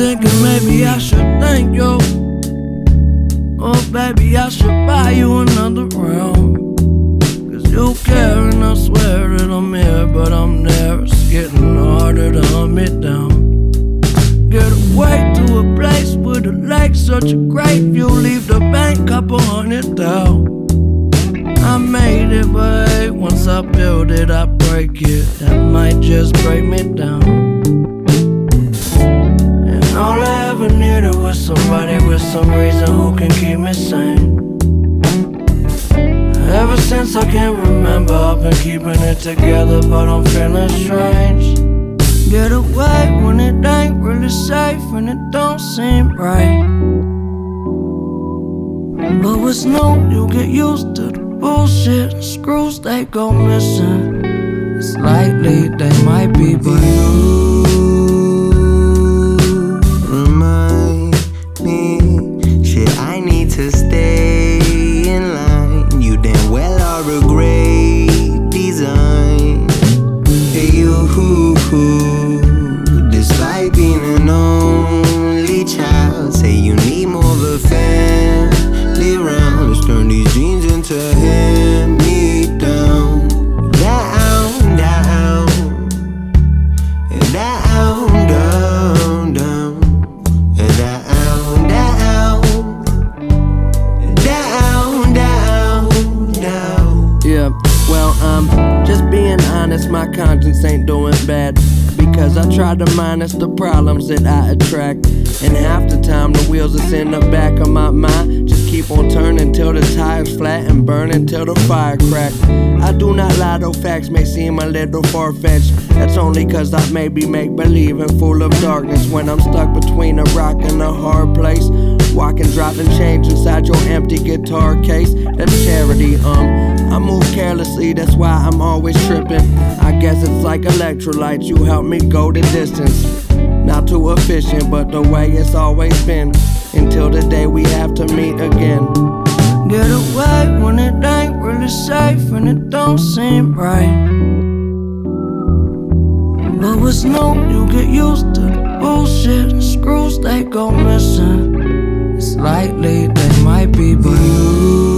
Thinking maybe I should thank you. Oh, baby, I should buy you another round. Cause you care, and I swear that I'm here, but I'm there. It's getting harder to hunt me down. Get away to a place with a lake, such a great view. Leave the bank, couple hundred down. I made it, but once I build it, I break it. That might just break me down. Needed somebody with some reason who can keep me sane. Ever since I can remember, I've been keeping it together, but I'm feeling strange. Get away when it ain't really safe and it don't seem right. But what's new, you get used to the bullshit. Screws they go missing. It's likely they might be, but into hand me down. Down, down. And down, down, down. And down, down. Down, down, down. Yeah, well, um, just being honest, my conscience ain't doing bad. Because I try to minus the problems that I attract. And half the time, the wheels that's in the back of my mind keep on turning till the tires flat and burning till the fire crack. I do not lie, though facts may seem a little far fetched. That's only cause I maybe make believe and full of darkness when I'm stuck between a rock and a hard place. Walking, dropping change inside your empty guitar case. That's charity, um. I move carelessly, that's why I'm always tripping. I guess it's like electrolytes, you help me go the distance. Not too efficient, but the way it's always been. Until the day we have to meet again. Get away when it ain't really safe and it don't seem right. But what's new, you get used to the bullshit. Screws they go missing. It's likely they might be, but You